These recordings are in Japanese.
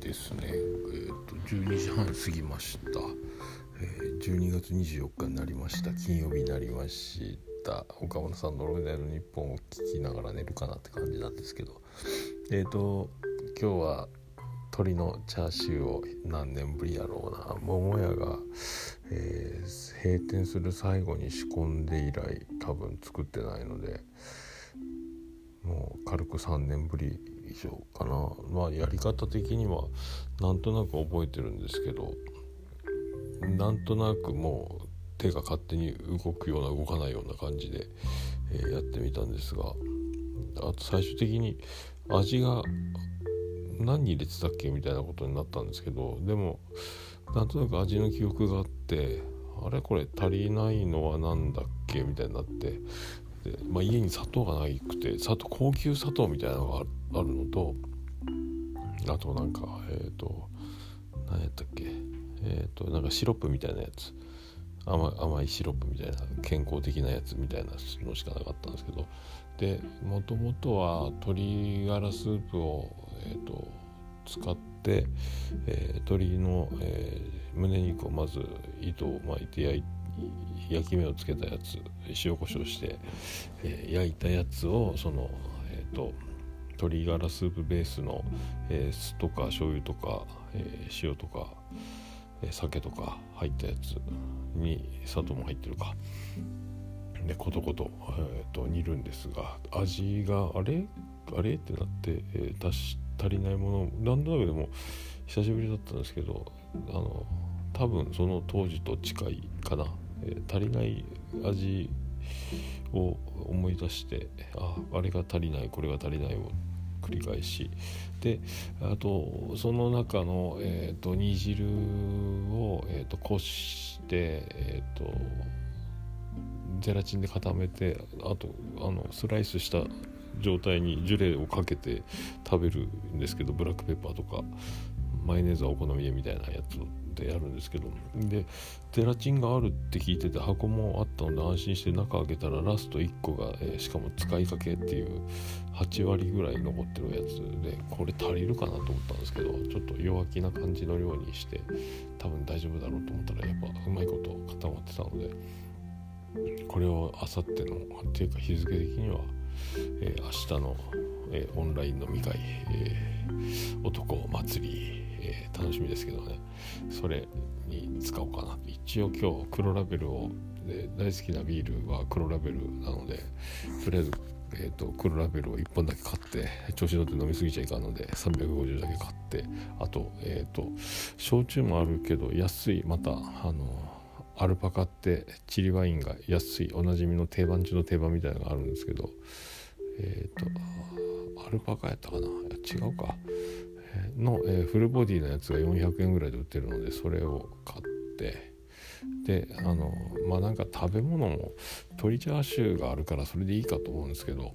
ですね、えーと、12時半過ぎました、えー、12月24日になりました。金曜日になりました。岡村さんの「ロイダイの日本」を聞きながら寝るかなって感じなんですけど。えっ、ー、と今日は鶏のチャーシューを何年ぶりやろうな。桃屋が、えー、閉店する最後に仕込んで以来多分作ってないのでもう軽く3年ぶり以上かな。まあやり方的にはなんとなく覚えてるんですけどなんとなくもう手が勝手に動くような動かないような感じで、えー、やってみたんですがあと最終的に味が何入れてたっけみたいなことになったんですけどでもなんとなく味の記憶があってあれこれ足りないのは何だっけみたいになってで、まあ、家に砂糖がないくて砂糖高級砂糖みたいなのがあるのとあとなんかえっ、ー、と何やったっけえっ、ー、となんかシロップみたいなやつ。甘甘いシロップみたいな健康的なやつみたいなのしかなかったんですけど。でもともとは鶏ガラスープを、えーと、使って、えー、鶏の、えー、胸肉をまず糸を巻いて焼いて焼き目をつけたやつ塩コショウして、えー、焼いたやつをそのえっ、ー、と鶏ガラスープベースの、えー、酢とか醤油とか、えー、塩とか、えー、酒とか入ったやつに砂糖も入ってるか。でコトコト、えーと、煮るんですが味があれ？あれ？ってなって、えー、足足りないものなんとなくでも久しぶりだったんですけどあの多分その当時と近いかな、えー、足りない味を思い出してああれが足りないこれが足りないを繰り返し。であとその中の、えーと、煮汁を、えーと、こして、えーと、ゼラチンで固めてあとあのスライスした状態にジュレをかけて食べるんですけどブラックペッパーとか。マヨネーズはお好みでみたいなやつでやるんですけどでゼラチンがあるって聞いてて箱もあったので安心して中開けたらラスト1個が、えー、しかも使いかけっていう8割ぐらい残ってるやつでこれ足りるかなと思ったんですけどちょっと弱気な感じの量にして多分大丈夫だろうと思ったらやっぱうまいこと固まってたのでこれをあさってのっていうか日付的には、えー、明日の、えー、オンライン飲み会、えー、男祭りえー、楽しみですけどね。それに使おうかな一応今日黒ラベルをで大好きなビールは黒ラベルなのでとりあえず、えーと、黒ラベルを1本だけ買って調子乗って飲み過ぎちゃいかんので350だけ買ってあと,、えーと、焼酎もあるけど安いまたあのアルパカってチリワインが安いおなじみの定番中の定番みたいなのがあるんですけどえっ、ー、とアルパカやったかな？違うか。の、えー、フルボディのやつが400円ぐらいで売ってるのでそれを買ってであのまあなんか食べ物も鶏チャーシューがあるからそれでいいかと思うんですけど、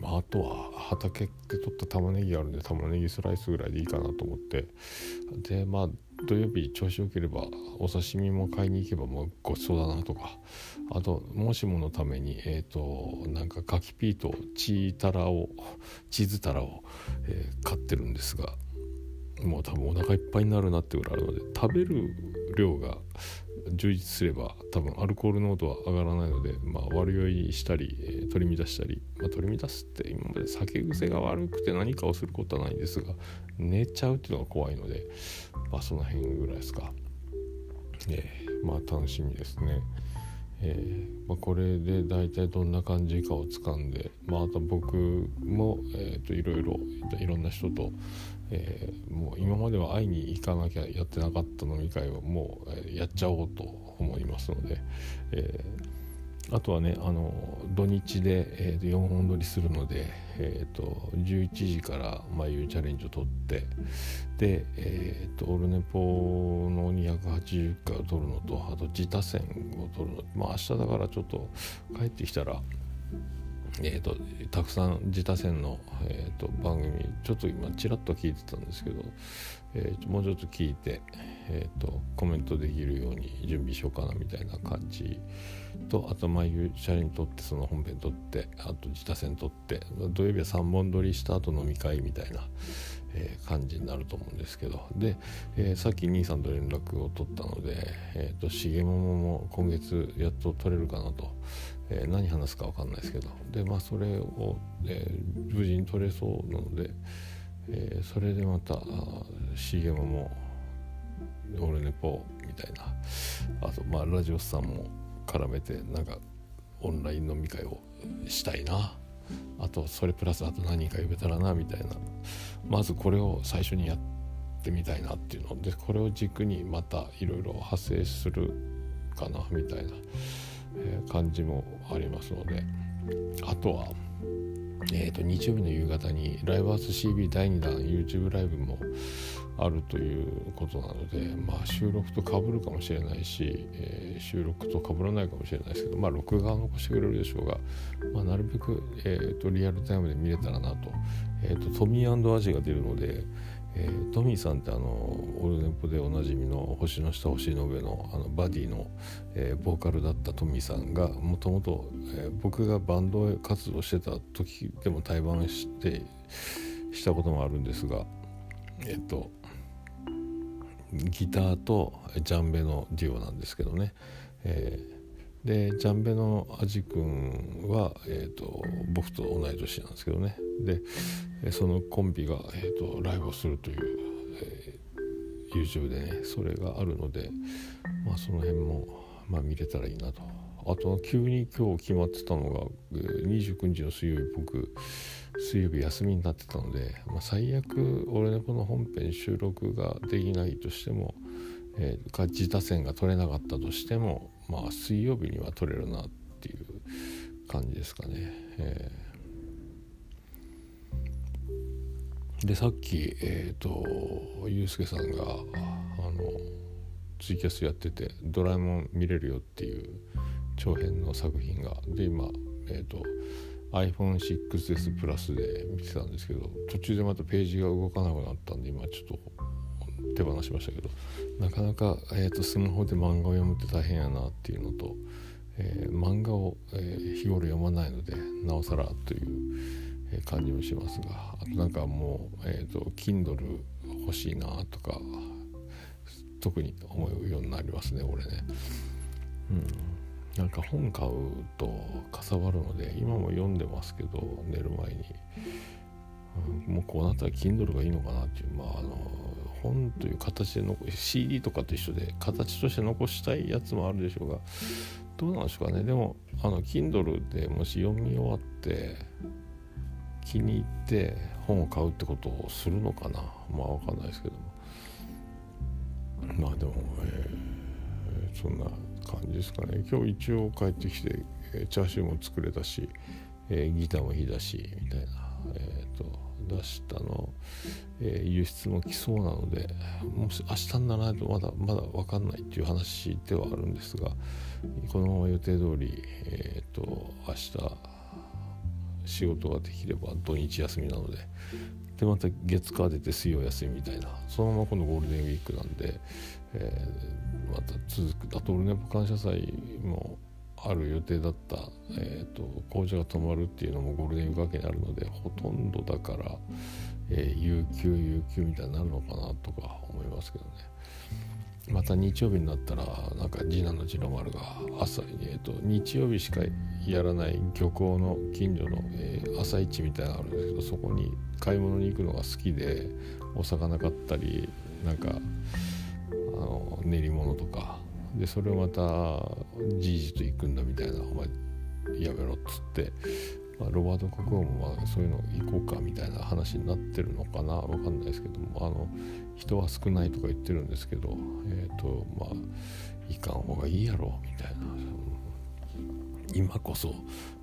まあ、あとは畑で取った玉ねぎがあるんで玉ねぎスライスぐらいでいいかなと思ってでまあ土曜日調子よければお刺身も買いに行けばもうごちそうだなとか。あともしものためにえっ、ー、となんか柿ピーとチータラをチーズタラを、えー、買ってるんですがもう多分お腹いっぱいになるなってぐらいあるので食べる量が充実すれば多分アルコール濃度は上がらないので、まあ、悪酔いしたり、え、取り乱したり、まあ、取り乱すって今まで酒癖が悪くて何かをすることはないんですが寝ちゃうっていうのが怖いので、まあ、その辺ぐらいですか、えー、まあ楽しみですね。えーまあ、これで大体どんな感じかをつかんで、まあ、あと僕も、えーと、いろいろいろんな人と、えー、もう今までは会いに行かなきゃやってなかった飲み会をもう、やっちゃおうと思いますので、えー、あとはねあの土日で、えー、4本撮りするので、えーと、11時から眉チャレンジを取ってで、えーと、オルネポの280回を取るのとあと自他戦を取るの。まあ明日だからちょっと帰ってきたらえーと、たくさん自他戦の、えーと、番組ちょっと今ちらっと聞いてたんですけどえー、もうちょっと聞いて、えーと、コメントできるように準備しようかなみたいな感じとあと毎週にとってその本編撮ってあと自他戦撮って土曜日は3本撮りした後飲み会みたいな、えー、感じになると思うんですけど。で、えー、さっき兄さんと連絡を取ったので、えーと、重桃も今月やっと取れるかなと、えー、何話すか分かんないですけど。でまあそれを、えー、無事に取れそうなので、えー、それでまた重桃も「オルネポ」みたいな。あとまあラジオスさんも絡めてなんかオンライン飲み会をしたいな。あとそれプラスあと何人か呼べたらなみたいな。まずこれを最初にやってみたいなっていうの。でこれを軸にまたいろいろ派生するかなみたいな、え感じもありますので。あとは、えーと、日曜日の夕方にライブハウス CB 第2弾 YouTube ライブもあるということなので、まあ、収録とかぶるかもしれないし、えー、収録とかぶらないかもしれないですけど、まあ、録画を残してくれるでしょうが、まあ、なるべく、えーと、リアルタイムで見れたらなと,、えーと、トミーアジが出るので、えー、トミーさんってあのオールネポでおなじみの星の下星の上のあのバディの、えー、ボーカルだったトミーさんがもともと僕がバンド活動してた時でも対バンしてしたこともあるんですがえっ、とギターとジャンベのデュオなんですけどね、えー、でジャンベのアジ君は、えーと、僕と同い年なんですけどね。でそのコンビが、えーと、ライブをするという、えー、YouTube でねそれがあるので、まあ、その辺も、まあ、見れたらいいなと。あと急に今日決まってたのが29日の水曜日僕水曜日休みになってたので、まあ、最悪俺のこの本編収録ができないとしても、えー、か自他戦が取れなかったとしても、まあ、水曜日には取れるなっていう感じですかね。えー、でさっきえっ、ー、とユうスケさんがあのツイキャスやってて「ドラえもん見れるよ」っていう長編の作品がで今えっ、ー、と iPhone6S プラスで見てたんですけど途中でまたページが動かなくなったんで今ちょっと手放しましたけどなかなか、えーと、スマホで漫画を読むって大変やなっていうのと、えー、漫画を、えー、日頃読まないのでなおさらという、感じもしますがあとなんかもう、えーと、と Kindle 欲しいなとか特に思うようになりますね俺ね。うん。なんか本買うとかさばるので今も読んでますけど寝る前に、うん、もうこうなったら Kindle がいいのかなっていうまああの本という形で残 CD とかと一緒で形として残したいやつもあるでしょうがどうなんでしょうかね。でもあの Kindle でもし読み終わって気に入って本を買うってことをするのかな。まあ分かんないですけども。まあでも、えー、そんな感じですかね。今日一応帰ってきて、えー、チャーシューも作れたし、えー、ギターも弾いたしみたいな、えーと、出したの、えー、輸出も来そうなのでもし明日にならないとまだまだ分かんないっていう話ではあるんですがこのまま予定通り、えーと、明日仕事ができれば土日休みなのででまた月火出て水曜休みみたいなそのまま今度ゴールデンウィークなんで、えー、また続く。あと俺ね感謝祭もある予定だった、えーと、工場が止まるっていうのもゴールデンウィーク明けにあるのでほとんどだから、えー、有給有給みたいになるのかなとか思いますけどね。また日曜日になったらなんか次男の次郎丸が朝、えーと、日曜日しかやらない漁港の近所の、えー、朝市みたいなのがあるんですけどそこに買い物に行くのが好きでお魚買ったりなんかあの練り物とかでそれをまたじいじと行くんだみたいなお前やめろっつって、まあ、ロバート国王もまあそういうの行こうかみたいな話になってるのかな分かんないですけどもあの人は少ないとか言ってるんですけどえっ、ー、とまあ行かん方がいいやろみたいな今こそ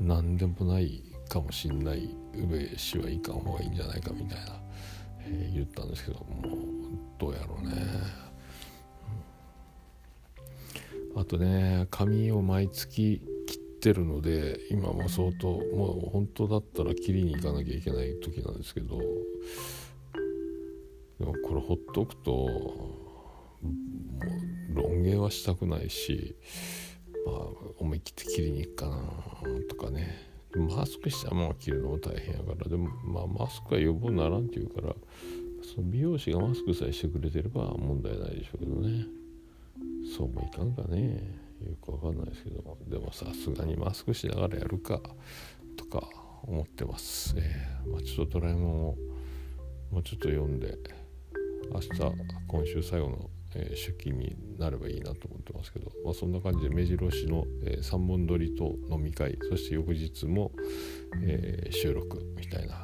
何でもないかもしんない上氏はいかん方がいいんじゃないかみたいな、えー、言ったんですけどもうどうやろうね。あとね髪を毎月切ってるので今も相当もう本当だったら切りに行かなきゃいけない時なんですけどでもこれほっとくと論言はしたくないし、まあ、思い切って切りに行くかなとかね。マスクしたまま切るのも大変やからでも、まあ、マスクは予防にならんっていうからその美容師がマスクさえしてくれてれば問題ないでしょうけどね。そうもいかんかね。よくわかんないですけど。でもさすがにマスクしながらやるかとか思ってます、えー、まあ、ちょっとドラえもんをもうちょっと読んで明日今週最後の、えー、出勤になればいいなと思ってますけど、まあ、そんな感じで目白押しの、えー、3本撮りと飲み会そして翌日も、え、収録みたいな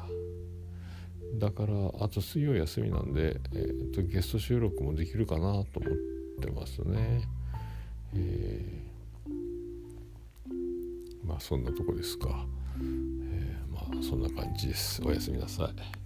だからあと水曜休みなんで、えーと、ゲスト収録もできるかなと思ってますね。えー、まあそんなとこですか。えー、まあそんな感じです。おやすみなさい。